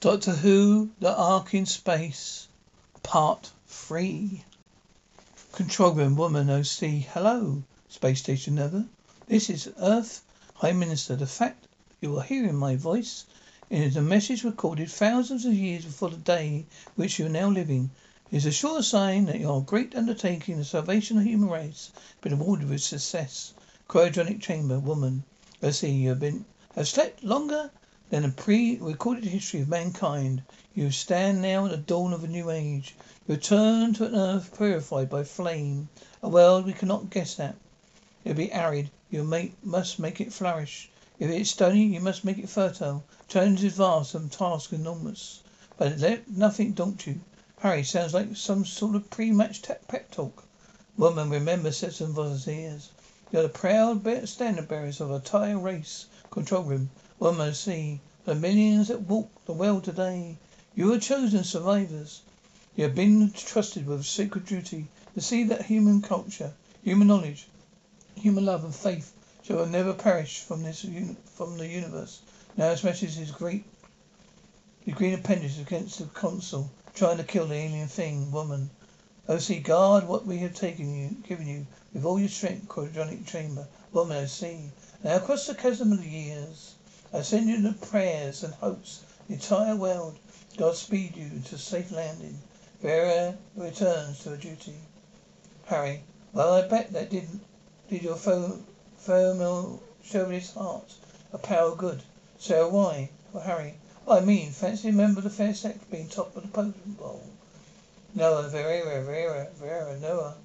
Doctor Who, The Ark in Space, Part 3. Control Room Woman OC. Hello, Space Station Nerva. This is Earth High Minister. The fact you are hearing my voice is a message recorded thousands of years before the day which you are now living. Is a sure sign that your great undertaking, the salvation of the human race, has been awarded with success. Cryogenic chamber, woman. OC, you have been have slept longer than a pre-recorded history of mankind. You stand now at the dawn of a new age. You return to an earth purified by flame, a world we cannot guess at. It will be arid. You make, must make it flourish. If it is stony, you must make it fertile. Challenge is vast and task enormous. But let nothing daunt you. Harry sounds like some sort of pre-match pep talk. Woman, remember Citizen Volunteers. You're the proud standard bearers of a entire race. Control room. Woman, see the millions that walk the world today. You are chosen survivors. You have been trusted with a sacred duty to see that human culture, human knowledge, human love and faith shall never perish from this from the universe. Now this message is great. The green appendage against the consul, trying to kill the alien thing, woman. Oh, OC, guard what we have taken you, given you, with all your strength, cryogenic chamber. Woman, oh, OC. Now across the chasm of the years. I send you the prayers and hopes the entire world. God speed you to safe landing. Vera returns to her duty. Harry, well, I bet that didn't did your thermal chauvinist heart a power good. So why? Well, Harry, I mean, fancy a member of the fair sex being top of the potion bowl. Noah, Vera, Vera, Vera, Noah.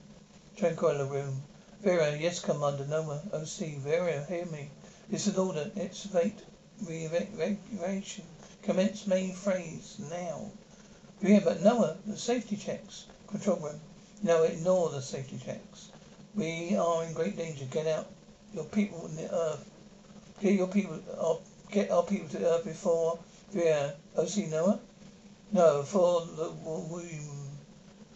Tranquilla room. Vera, yes, Commander Noah. OC, Vera, hear me. This is order. Excavate Reevacuation. Commence main phase now. But Noah, the safety checks. Control room. No, ignore the safety checks. We are in great danger. Get out your people in the earth. Get your people our, get our people to the earth before Vera. OC Noah? No, for the womb.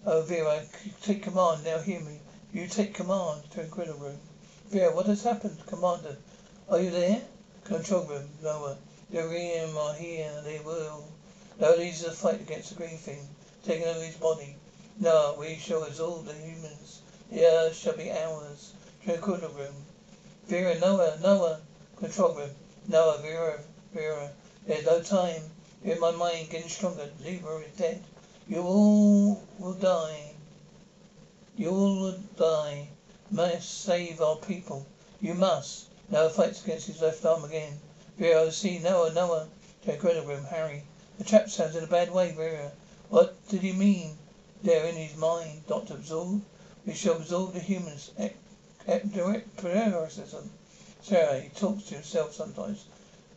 Oh Vera, take command now hear me. You take command to Inquisitor room. Vera, what has happened? Commander. Are you there? Control room, lower. Ream are here, they will. No, these are the fight against the green thing, taking over his body. No, we shall absorb the humans. The earth shall be ours. Tranquilla room. Vera, Noah, Noah. Control room. Noah, Vera, Vera. There's no time. In my mind getting stronger. Libri is dead. You all will die. You all will die. Must save our people. You must. Now fights against his left arm again. Vera, see Noah, Noah. To a room, Harry. The chap sounds in a bad way, Vera. What did he mean? There in his mind. Doctor absorb. We shall absorb the humans. Direct parasitism. Sarah, he talks to himself sometimes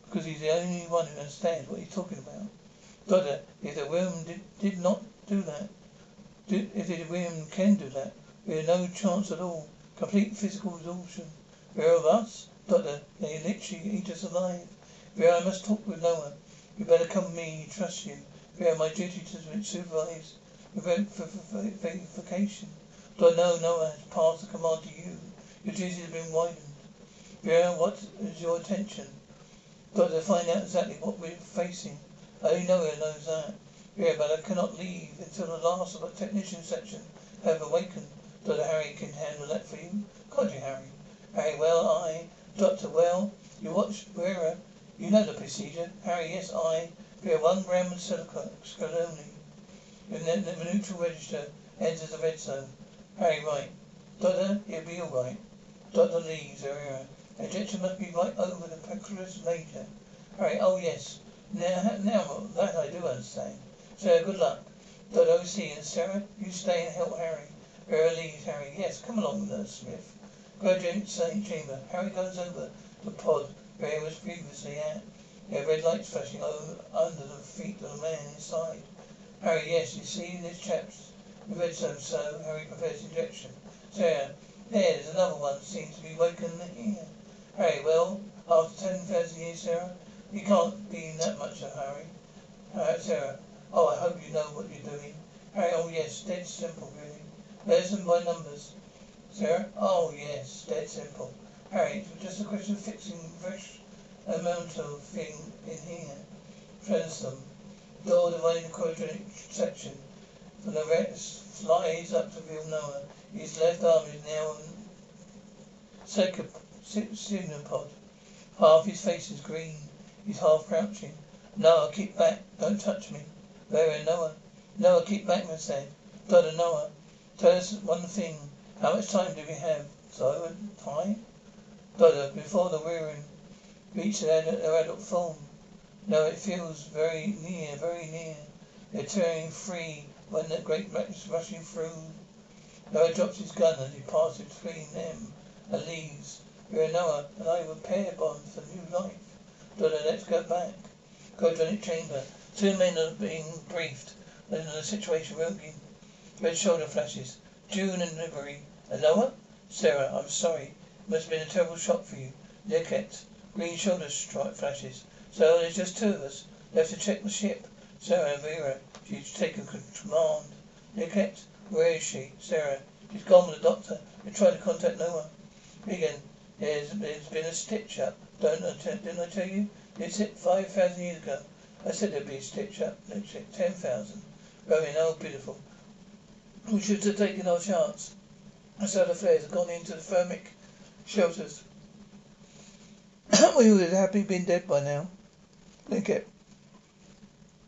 because he's the only one who understands what he's talking about. Doctor, if the women did, did not do that, did, if the women can do that, we have no chance at all. Complete physical absorption. Vera of us? Doctor, uh, they literally eat us alive. Vera, I must talk with Noah. You better come with me. He trusts you. Vera, my duty to supervise. Do I know Noah has passed the command to you? Your duty has been widened. Vera, what is your intention? Doctor, find out exactly what we're facing. Only Noah knows that. Vera, but I cannot leave until the last of the technician section have awakened. Dr. Harry can handle that for you. Can't you, Harry? Harry, well, I. Doctor, well, you watch Vera. You know the procedure. Harry, yes, I. Vera, one gram of silicone. And then the neural register enters the red zone. Harry, right. Doctor, he'll be all right. Doctor Lee, Vera. Injection must be right over the pectoralis major. Harry, oh yes. Now, now that I do understand. So good luck. Dr. O.C. and Sarah, you stay and help Harry. Vera leaves Harry. Yes, come along, Nurse Smith. Graduate chamber. Harry goes over the pod where he was previously at. There are red lights flashing over under the feet of the man inside. Harry, yes, you see this chap's the red zone, so Harry prepares injection. Sarah, there, there's another one seems to be waking here. Harry, well, after ten thousand years, Sarah, you can't be in that much of a hurry. Uh, Sarah, oh, I hope you know what you're doing. Harry, oh yes, dead simple, really. Medicine by numbers. Sarah, oh yes, dead simple. Harry, just a question of fixing fresh amount of thing in here. Transom. Door dividing the quadratic section. From the rest slides up to Noah. His left arm is now on pod. Half his face is green. He's half crouching. Noah, keep back. Don't touch me. Vera, Noah. Noah, keep back, I said. Brother Noah, tell us one thing. How much time do we have? So, time? Brother, uh, before the rearing reach their, their adult form. No, it feels very near, very near. They're tearing free when the great is rushing through. Noah drops his gun as he passes between them and leaves. Vera, Noah, and I were pair bond for new life. Brother, let's go back. Go to the chamber. Two men are being briefed. in the situation working. Red shoulder flashes. June and livery. Aloha? Uh, Sarah, I'm sorry. It must have been a terrible shock for you. Nicket. Green shoulder strike flashes. So there's just two of us. Left to check the ship. Sarah Vera. She's taken command. Nicket. Where is she? Sarah. She's gone with the doctor. We tried to contact Noah. Regan. There's, there's been a stitch up. Don't I t- didn't I tell you? It's it five thousand years ago. I said there'd be a stitch up. Year, ten thousand. Going, oh beautiful. We should have taken our chance. The flares have gone into the thermic shelters. we would have happily been dead by now. At.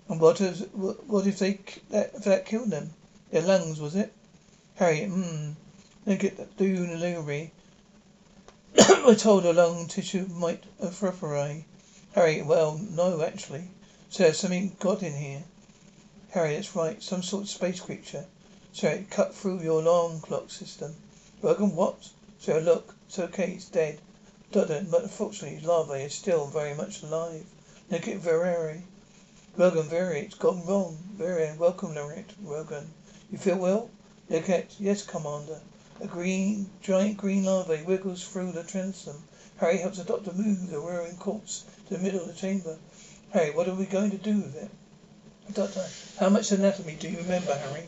And what has what, if they that if that killed them? Their lungs, was it? Hmm. Look at that Dune Illyrie I told a lung tissue might perforate. Harry, well, no, actually. Sir, something got in here. Harry, that's right. Some sort of space creature. Sir, it cut through your alarm clock system. Rogan, what? So look. It's okay. It's dead. Doctor, but unfortunately, his larvae is still very much alive. Look at Vereri. Rogan, Very, it's gone wrong. Very, welcome, Lorette. Rogan. You feel well? Look at, yes, Commander. A green, giant green larvae wiggles through the transom. Harry helps the doctor move the whirring corpse to the middle of the chamber. Harry, what are we going to do with it? Doctor, how much anatomy do you remember, Harry?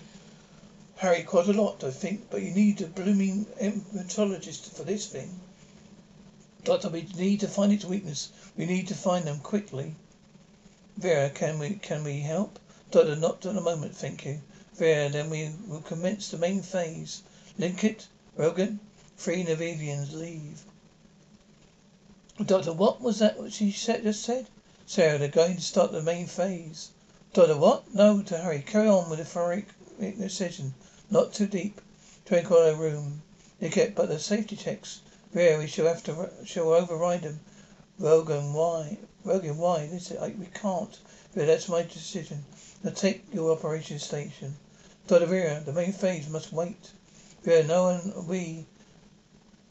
Harry, quite a lot, I think, but you need a blooming hematologist for this thing. Doctor, we need to find its weakness. We need to find them quickly. Vera, can we can we help? Doctor, not at the moment, thank you. Vera, then we will commence the main phase. Linkit, Rogan, three Nevadians leave. Doctor, what was that what she said, just said? Sarah, they're going to start the main phase. Doctor, what? No, to hurry. Carry on with the phoric incision. Not too deep. Tranquilo room. Nicket, but the safety checks. Vera, we shall have to, shall override them. Rogan, why? Rogan, why? This, we can't. Vera, that's my decision. Now take your operation station. Doctor Vera, the main phase must wait. Yeah, no one, we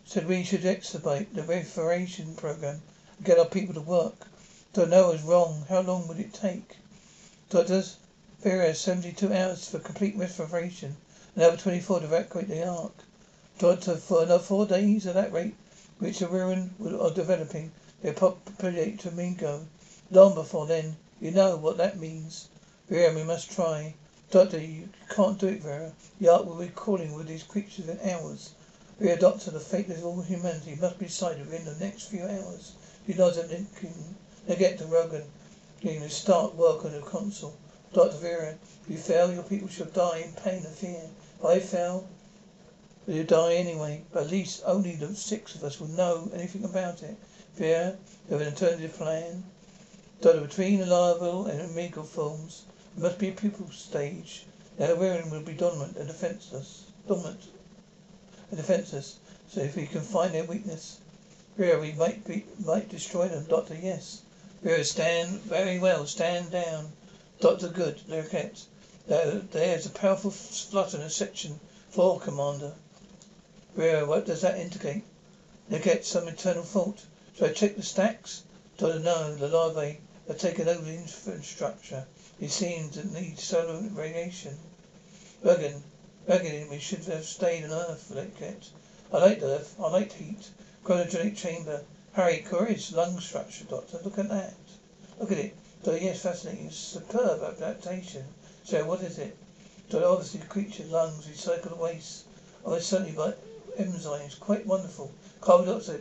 said we should expedite the referration program and get our people to work. Know was wrong. How long would it take? Doctors, Vera, 72 hours for complete restoration. Another 24 to evacuate the Ark. Doctor, for another four days at that rate, which the Wirrn are developing, they populate to Mingo. Long before then, you know what that means. Vera, we must try. Doctor, you can't do it, Vera. The Ark will be crawling with these creatures in hours. Vera, Doctor, the fate of all humanity must be decided within the next few hours. You Lincoln. Now get to Rogan. Getting to start work on the console. Dr. Vera, if you fail, your people shall die in pain and fear. If I fail, You'll die anyway, but at least only the six of us will know anything about it. Fear, you have an alternative plan. Doctor, between the larval and amigal forms, there must be a pupal stage. The Alvarian will be dominant and defenseless. Dominant and defenseless. So if we can find their weakness, Vera, we might be, might destroy them. Doctor, yes. Vera, stand very well. Stand down. Doctor, good. Lurkette. There, there's a powerful flutter in section four, Commander. Vera, what does that indicate? Lurkette, some internal fault. Should I check the stacks? Doctor, no. The larvae have taken over the infrastructure. It seems it needs solar radiation. Bergen, we should have stayed on Earth, Lurkette. I like Earth. I like heat. Cryogenic chamber. Harry, curious lung structure, Doctor. Look at that. Look at it. Doctor, yes, fascinating. Superb adaptation. So, what is it? Doctor, obviously the creature's lungs recycle the waste. Oh, it's certainly by enzymes. Quite wonderful. Carbon dioxide.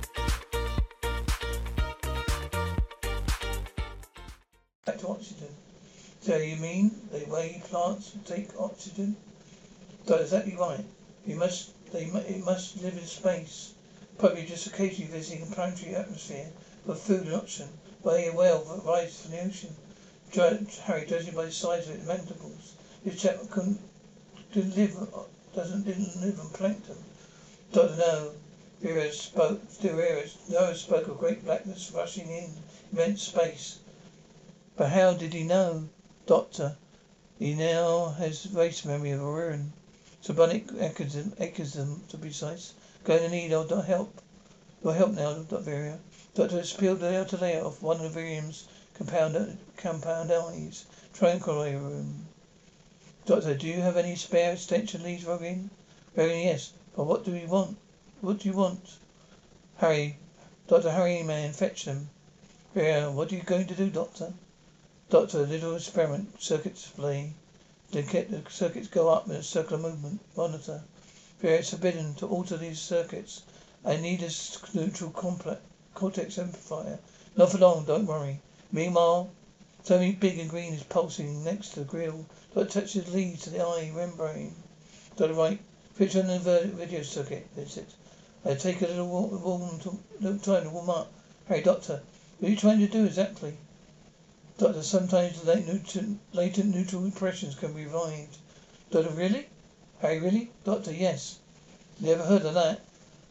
So you mean the way plants take oxygen? That's exactly right. You must they it must live in space. Probably just occasionally visiting a planetary atmosphere for food and oxygen. But a whale that rises from the ocean. Dr- Harry, judging by the size of its mandibles, this chap couldn't didn't live doesn't didn't live on plankton. Doctor no. Vera spoke Vera no spoke of great blackness rushing in immense space. But how did he know? Doctor, he now has race memory of a Wirrn. Subonic echism, echism to be precise. Going to need our help. Your help now, Dr. Varia. Doctor has peeled the outer layer of one of Virium's compound, compound eyes. Tranquilizer room. Doctor, do you have any spare extension leads, Rogan? Rogan, yes. But what do you want? What do you want? Harry. Doctor, Harry, man, fetch them. Varia, what are you going to do, Doctor? Doctor, a little experiment, circuit display. The circuits go up in a circular movement. Monitor. Fear it's forbidden to alter these circuits. I need a neural complex, cortex amplifier. Not for long, don't worry. Meanwhile, something big and green is pulsing next to the grill. Doctor touches lead to the eye membrane. Doctor, right. Switch on the video circuit. That's it. I take a little warm, warm to, little time to warm up. Hey, Doctor, what are you trying to do exactly? Doctor, sometimes late latent, latent neural impressions can be revived. Doctor, really? Harry, really? Doctor, yes. Never heard of that.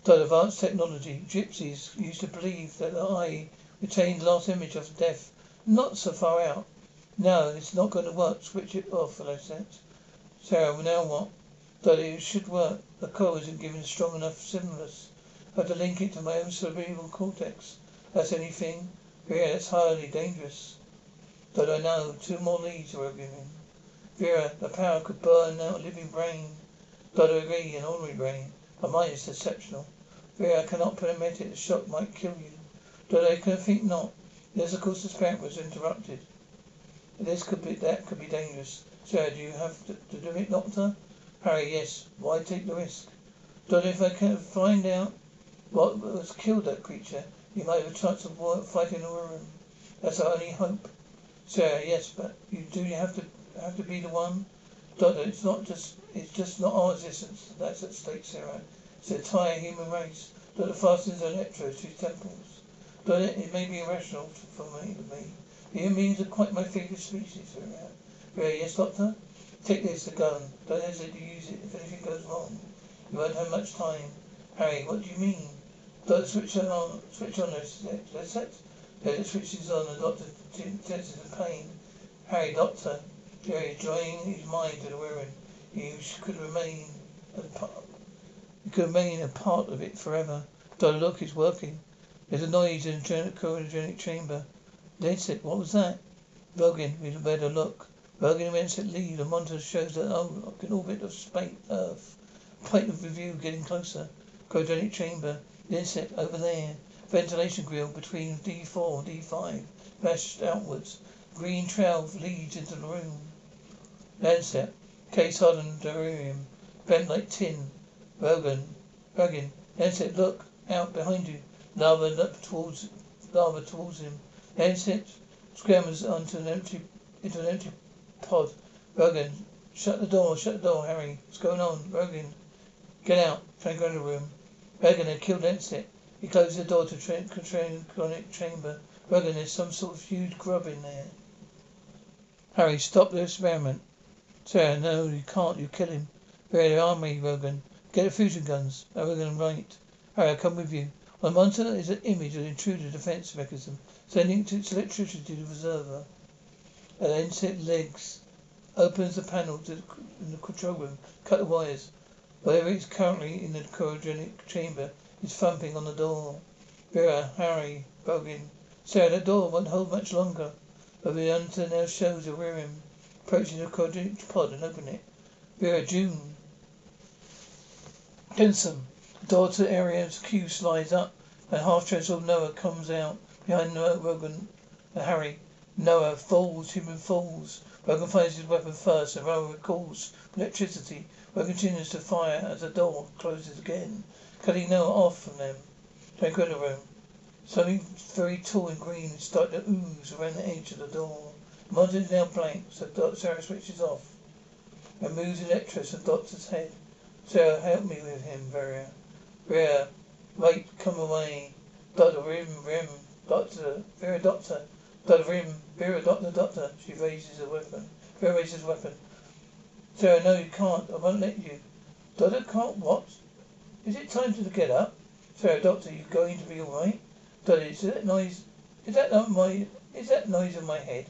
Doctor, advanced technology. Gypsies used to believe that the eye retained last image of death. Not so far out. No, it's not going to work. Switch it off, I said. Sarah, now what? Doctor, it should work. The core isn't given strong enough stimulus. I have to link it to my own cerebral cortex. That's anything. Yeah, that's highly dangerous. But I know two more leads are given. Vera, the power could burn out a living brain. But I agree, an ordinary brain. But mine is exceptional. Vera, I cannot permit it. The shock might kill you. But I can think not. Yes, of course, the experiment was interrupted. This could be, that could be dangerous. Sarah, do you have to, to do it, Doctor? Harry, yes. Why take the risk? Doctor, if I can find out what was killed that creature, you might have a chance of fighting the room. That's our only hope. Sarah, yes, but you do have to have to be the one? Doctor, it's not just it's just not our existence that's at stake, Sarah. It's the entire human race. Doctor fastens electrodes to his temples. Doctor, it may be irrational for me to me. The human beings are quite my favourite species, Sarah. Yes, Doctor? Take this, the gun. Don't hesitate to use it if anything goes wrong. You won't have much time. Harry, what do you mean? Doctor, switch on, switch on this. Let's set. The switch is on. The doctor senses of pain. Harry, doctor, Jerry, drawing his mind to the wearing. He could remain a part. Could remain a part of it forever. Doctor, look, it's working. There's a noise in the cryogenic chamber. Lancet, what was that? Rogan, we'd better look. Rogan and Lancet lead. The monitor shows that oh, an orbit of space, Earth. Point of review getting closer. Cryogenic chamber. Lancet, over there. Ventilation grill between D4 and D5. Flashed outwards. Green trail leads into the room. Lancet, case hardened delirium. Bent like tin. Rogan, Rogan, Lancet, look out behind you. Lava towards lava towards him. Lancet scrambles onto an empty into an empty pod. Rogan, shut the door, shut the door, Harry. What's going on? Rogan, get out. Tranquility room. Rogan had killed Lancet. He closed the door to the cryogenic chamber. Rogan, there's some sort of huge grub in there. Harry, stop the experiment. Sarah, no, you can't. You kill him. Very army, Rogan. Get the fusion guns. Rogan, right. Harry, I'll come with you. On the monitor is an image of the intruder defense mechanism, sending its electricity to the observer. Then set legs. Opens the panel to the, in the control room. Cut the wires. Whatever is currently in the cryogenic chamber is thumping on the door. Vera, Harry, Bogan. Sarah, that door won't hold much longer. But the now shows a William approaching the cryogenic pod and opening it. Vera, June. Denson. The door to area's Q slides up, and half transformed Noah comes out behind Noah, Rogan, and uh, Harry. Noah falls, human falls. Rogan finds his weapon first, and Rogan recalls electricity. Rogan continues to fire as the door closes again, cutting Noah off from them. Tranquilla room. Something very tall and green is starting to ooze around the edge of the door. The monitor is now blank, so Dr. Sarah switches off and moves electrics on Doctor's head. Sarah, help me with him, Vera. Vera, wait, come away. Doctor, Rim, Rim, Doctor, Vera, Doctor, Doctor, Rim, Vera, Doctor, Doctor. She raises a weapon. Vera raises a weapon. Sarah, no, you can't. I won't let you. Doctor, can't what? Is it time to get up? Sarah, Doctor, you going to be all right? Doctor, is that noise? Is that not my? Is that noise in my head?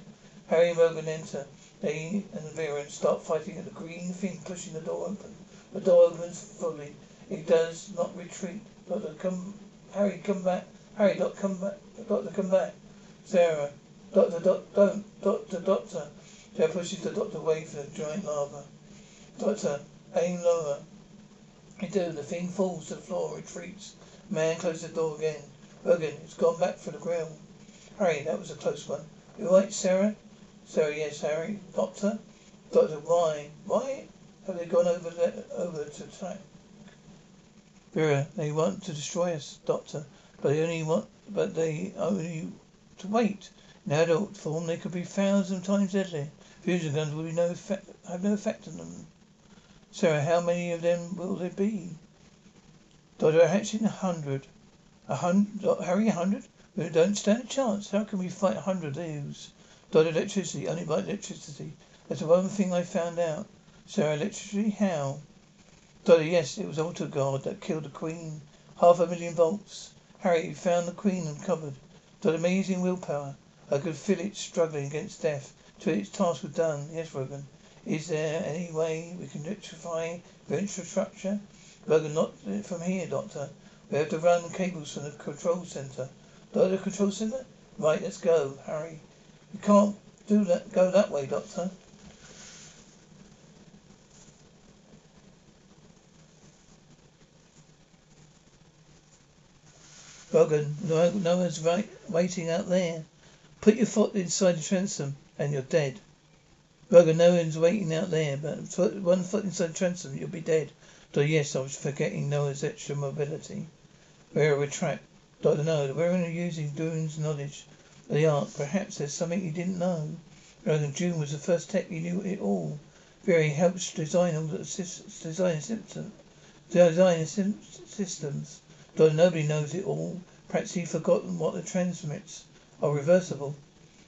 Harry and Rogan enter. They and Vera start fighting at the green thing pushing the door open. The door opens fully. It does not retreat. Doctor, come, Harry, come back. Harry, doctor, come back. Doctor, come back. Sarah, doctor, doc, don't, doctor, doctor. Sarah pushes the doctor away from the giant lava. Doctor, aim lower. You do. The thing falls to the floor, retreats. Man closes the door again. Rogan, it's gone back for the grill. Harry, that was a close one. You right, Sarah? Sarah, yes, Harry. Doctor? Doctor, why? Why have they gone over there, over to attack? Vera, they want to destroy us, Doctor, but they only want, but they only to wait. In adult form, they could be thousand times deadlier. Fusion guns will be no effect, have no effect on them. Sarah, how many of them will there be? Doctor, actually a hundred. A hundred, Harry, a hundred? We don't stand a chance. How can we fight a hundred those? Doctor, electricity, only by electricity. That's the one thing I found out. Sarah, electricity, how? Doctor, yes, it was Altar God that killed the Queen. Half a million volts. Harry found the Queen and cupboard. Doctor, amazing willpower. I could feel it struggling against death till its task was done. Yes, Rogan. Is there any way we can electrify the infrastructure? Rogan, not uh, from here, Doctor. We have to run cables from the control center. Doctor, control center? Right, let's go, Harry. We can't do that. Go that way, Doctor. Rogan, no, no one's right, waiting out there. Put your foot inside the transom and you're dead. Rogan, no one's waiting out there, but foot, one foot inside the transom, you'll be dead. So yes, I was forgetting Noah's extra mobility. Where retract. Doctor, no, we're only using Dune's knowledge of the art. Perhaps there's something he didn't know. Rogan, June was the first tech he knew it all. Very helps design all the design systems. Design systems. Though nobody knows it all. Perhaps he's forgotten what the transmats are reversible.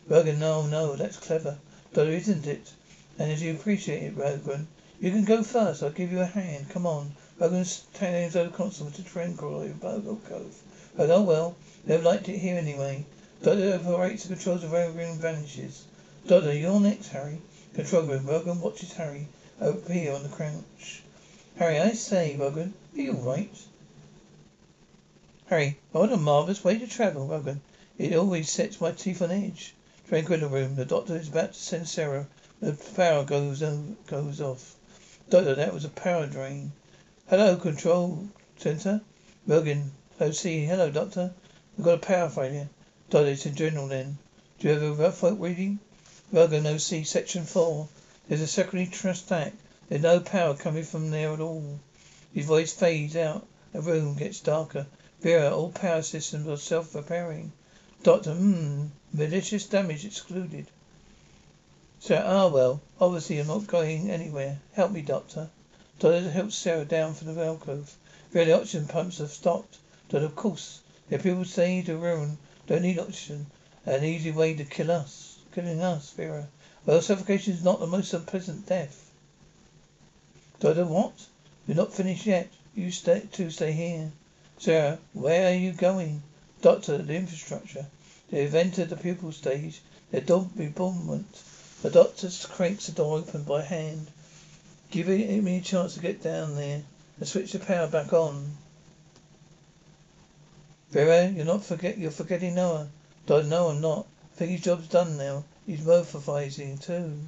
Rogan, no, no, that's clever. Though isn't it? And as you appreciate it, Rogan, you can go first. I'll give you a hand. Come on. Rogan's name's over constant to tranquil Bogo Cove. But oh well, they have liked it here anyway. Doctor operates the controls of room and vanishes. Doctor, you're next, Harry. Control room. Rogan watches Harry appear on the crouch. Harry, I say, Rogan, are you alright? Harry, what a marvellous way to travel, Rogan. It always sets my teeth on edge. Tranquil room. The doctor is about to send Sarah. The power goes on, goes off. Doctor, that was a power drain. Hello, control center. Rogan, OC. Oh, hello, doctor. We've got a power failure. Doctor, it's general then. Do you have a rough reading? Rogan, OC. Oh, section 4. There's a secondary trust act. There's no power coming from there at all. His voice fades out. The room gets darker. Vera, all power systems are self-repairing. Doctor, hmm, malicious damage excluded. Sarah, ah well, obviously you're not going anywhere. Help me, Doctor. Doctor helps Sarah down from the alcove. The oxygen pumps have stopped. Doctor, of course. The people staying to Wirrn don't need oxygen. An easy way to kill us. Killing us, Vera. Well, suffocation is not the most unpleasant death. Doctor, what? You're not finished yet. You stay, two stay here. Sarah, where are you going? Doctor, the infrastructure. They have entered the pupil stage. Their bombardment. The doctor cranks the door open by hand. Give me a chance to get down there and switch the power back on. Vera, you're not forget you're forgetting Noah. Don't know I'm not. I think his job's done now. He's morphizing too.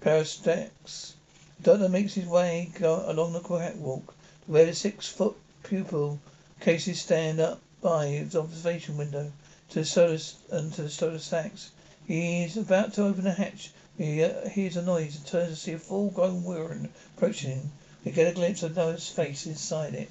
Power stacks. The doctor makes his way go along the catwalk to where the six foot pupil cases stand up by his observation window to the solar and to the solar stacks. He is about to open the hatch. He uh, hears a noise and turns to see a full-grown Wirrn approaching him. We get a glimpse of Noah's face inside it.